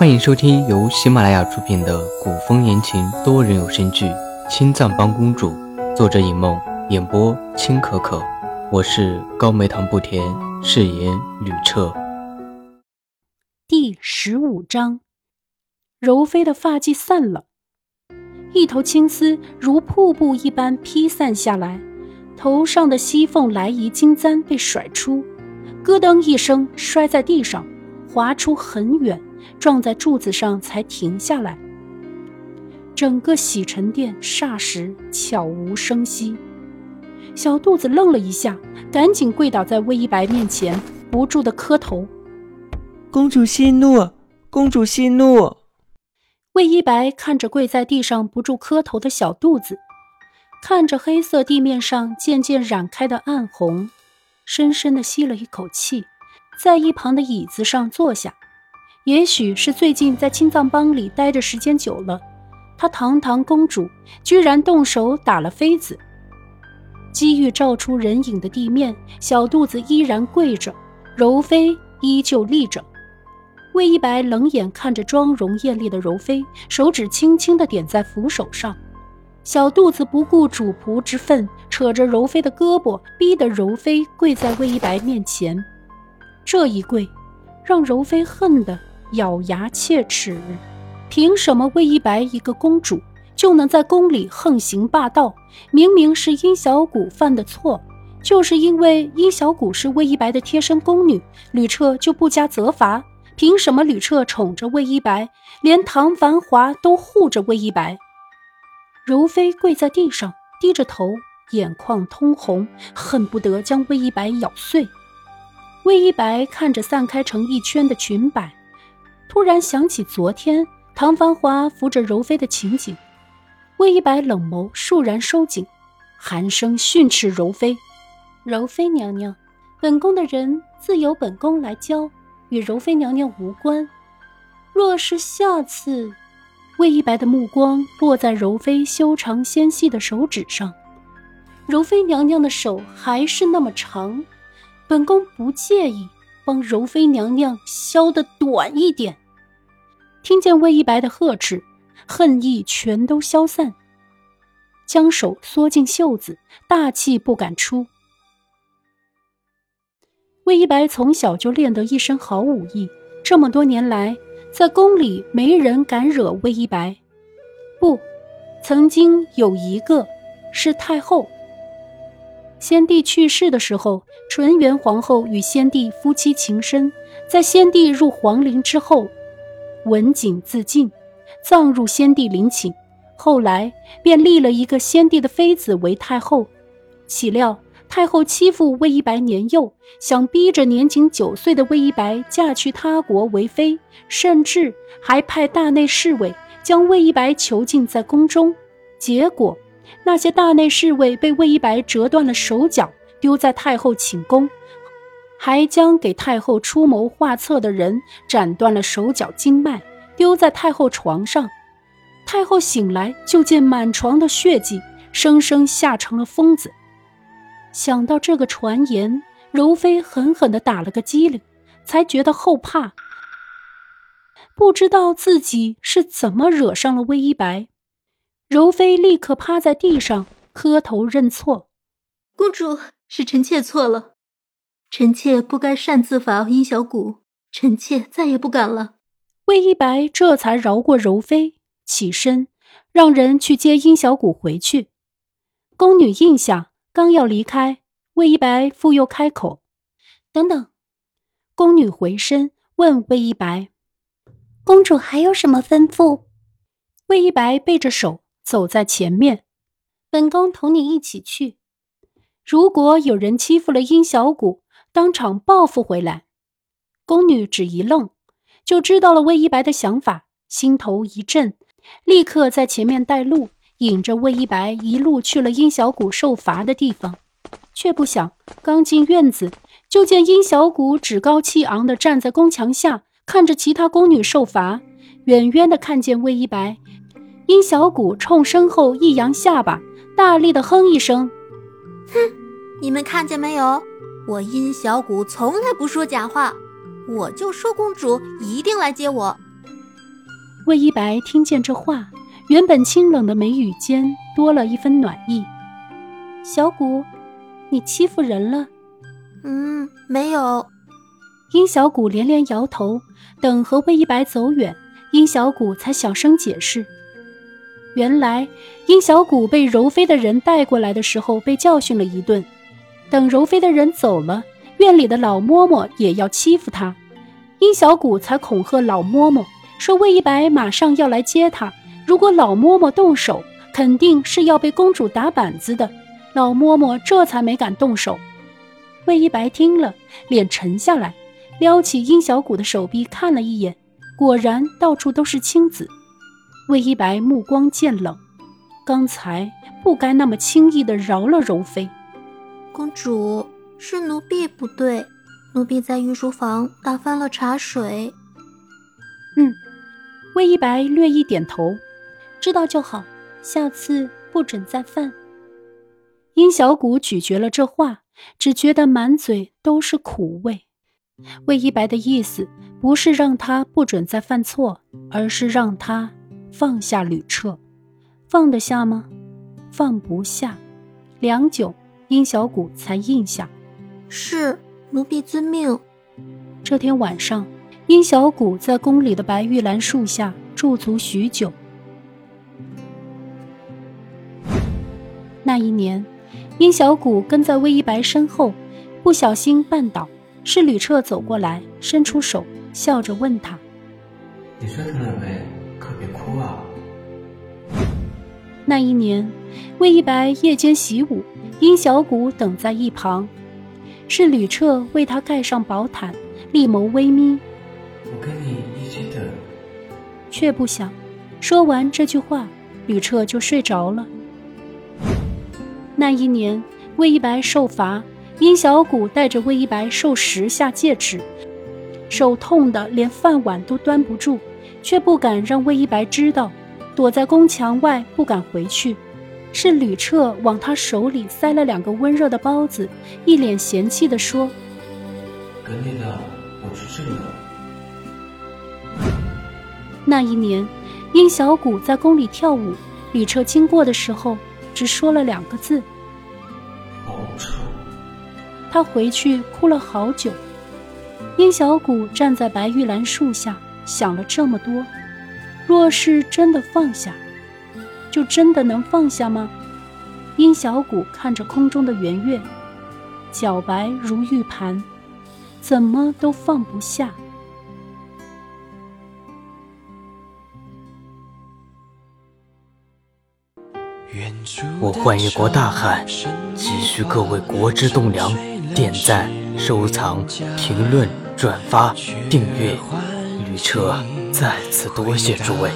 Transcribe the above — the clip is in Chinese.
欢迎收听由喜马拉雅出品的古风言情多人有声剧《青藏帮公主》，作者尹梦，演播青可可。我是高梅糖不甜，饰演吕彻。第十五章，柔妃的发髻散了，一头青丝如瀑布一般披散下来，头上的西凤来仪金簪被甩出，咯噔一声摔在地上，滑出很远，撞在柱子上才停下来。整个洗尘殿霎时悄无声息。小肚子愣了一下，赶紧跪倒在魏一白面前，不住的磕头：“公主息怒，公主息怒。”魏一白看着跪在地上不住磕头的小肚子，看着黑色地面上渐渐染开的暗红，深深的吸了一口气，在一旁的椅子上坐下。也许是最近在青藏帮里待着时间久了，她堂堂公主居然动手打了妃子。机遇照出人影的地面，小肚子依然跪着，柔妃依旧立着。魏一白冷眼看着妆容艳丽的柔妃，手指轻轻地点在扶手上。小肚子不顾主仆之分，扯着柔妃的胳膊，逼得柔妃跪在魏一白面前。这一跪，让柔妃恨得咬牙切齿。凭什么魏一白一个公主？就能在宫里横行霸道？明明是殷小谷犯的错，就是因为殷小谷是魏一白的贴身宫女，吕彻就不加责罚。凭什么吕彻宠着魏一白，连唐繁华都护着魏一白？柔妃跪在地上，低着头，眼眶通红，恨不得将魏一白咬碎。魏一白看着散开成一圈的裙摆，突然想起昨天唐繁华扶着柔妃的情景。魏一白冷眸倏然收紧，寒声训斥柔妃：“柔妃娘娘，本宫的人自有本宫来教，与柔妃娘娘无关。若是下次……”魏一白的目光落在柔妃修长纤细的手指上，柔妃娘娘的手还是那么长，本宫不介意帮柔妃娘娘削的短一点。听见魏一白的呵斥。恨意全都消散，将手缩进袖子，大气不敢出。魏一白从小就练得一身好武艺，这么多年来，在宫里没人敢惹魏一白。不，曾经有一个，是太后。先帝去世的时候，纯元皇后与先帝夫妻情深，在先帝入皇陵之后，文景自尽。葬入先帝陵寝，后来便立了一个先帝的妃子为太后。岂料太后欺负魏一白年幼，想逼着年仅九岁的魏一白嫁去他国为妃，甚至还派大内侍卫将魏一白囚禁在宫中。结果那些大内侍卫被魏一白折断了手脚，丢在太后寝宫，还将给太后出谋划策的人斩断了手脚经脉。丢在太后床上，太后醒来就见满床的血迹，生生吓成了疯子。想到这个传言，柔妃狠狠地打了个激灵，才觉得后怕，不知道自己是怎么惹上了魏一白。柔妃立刻趴在地上磕头认错：“公主，是臣妾错了，臣妾不该擅自罚殷小谷，臣妾再也不敢了。”魏一白这才饶过柔妃，起身让人去接殷小谷回去。宫女应下，刚要离开，魏一白复又开口：“等等。”宫女回身问魏一白：“公主还有什么吩咐？”魏一白背着手走在前面：“本宫同你一起去。如果有人欺负了殷小谷，当场报复回来。”宫女只一愣。就知道了魏一白的想法，心头一震，立刻在前面带路，引着魏一白一路去了殷小谷受罚的地方。却不想刚进院子，就见殷小谷趾高气昂地站在宫墙下，看着其他宫女受罚。远远的看见魏一白，殷小谷冲身后一扬下巴，大力的哼一声：“哼，你们看见没有？我殷小谷从来不说假话。”我就说，公主一定来接我。魏一白听见这话，原本清冷的眉宇间多了一分暖意。小谷，你欺负人了？嗯，没有。殷小谷连连摇头。等和魏一白走远，殷小谷才小声解释：“原来殷小谷被柔妃的人带过来的时候被教训了一顿，等柔妃的人走了，院里的老嬷嬷也要欺负她，殷小谷才恐吓老嬷嬷。”说魏一白马上要来接她，如果老嬷嬷动手，肯定是要被公主打板子的。老嬷嬷这才没敢动手。魏一白听了，脸沉下来，撩起殷小谷的手臂看了一眼，果然到处都是青紫。魏一白目光渐冷，刚才不该那么轻易的饶了柔妃。公主是奴婢不对，奴婢在御书房打翻了茶水。嗯。魏一白略一点头，知道就好，下次不准再犯。殷小谷咀嚼了这话，只觉得满嘴都是苦味。魏一白的意思不是让他不准再犯错，而是让他放下吕彻。放得下吗？放不下。良久，殷小谷才应下：“是，奴婢遵命。”这天晚上。殷小谷在宫里的白玉兰树下驻足许久。那一年，殷小谷跟在魏一白身后，不小心绊倒，是吕彻走过来，伸出手，笑着问他：“你摔疼了没？可别哭啊！”那一年，魏一白夜间习武，殷小谷等在一旁，是吕彻为他盖上薄毯，立眸微眯。我跟你一起等，却不想，说完这句话，吕彻就睡着了。那一年，魏一白受罚，殷小谷带着魏一白受十下戒尺，手痛的连饭碗都端不住，却不敢让魏一白知道，躲在宫墙外不敢回去。是吕彻往他手里塞了两个温热的包子，一脸嫌弃地说：“给你的，我吃剩的。”那一年，殷小谷在宫里跳舞，吕彻经过的时候，只说了两个字：“好丑。”他回去哭了好久。殷小谷站在白玉兰树下，想了这么多。若是真的放下，就真的能放下吗？殷小谷看着空中的圆月，皎白如玉盘，怎么都放不下。我幻一国大汉，急需各位国之栋梁点赞、收藏、评论、转发、订阅。吕彻，再次多谢诸位。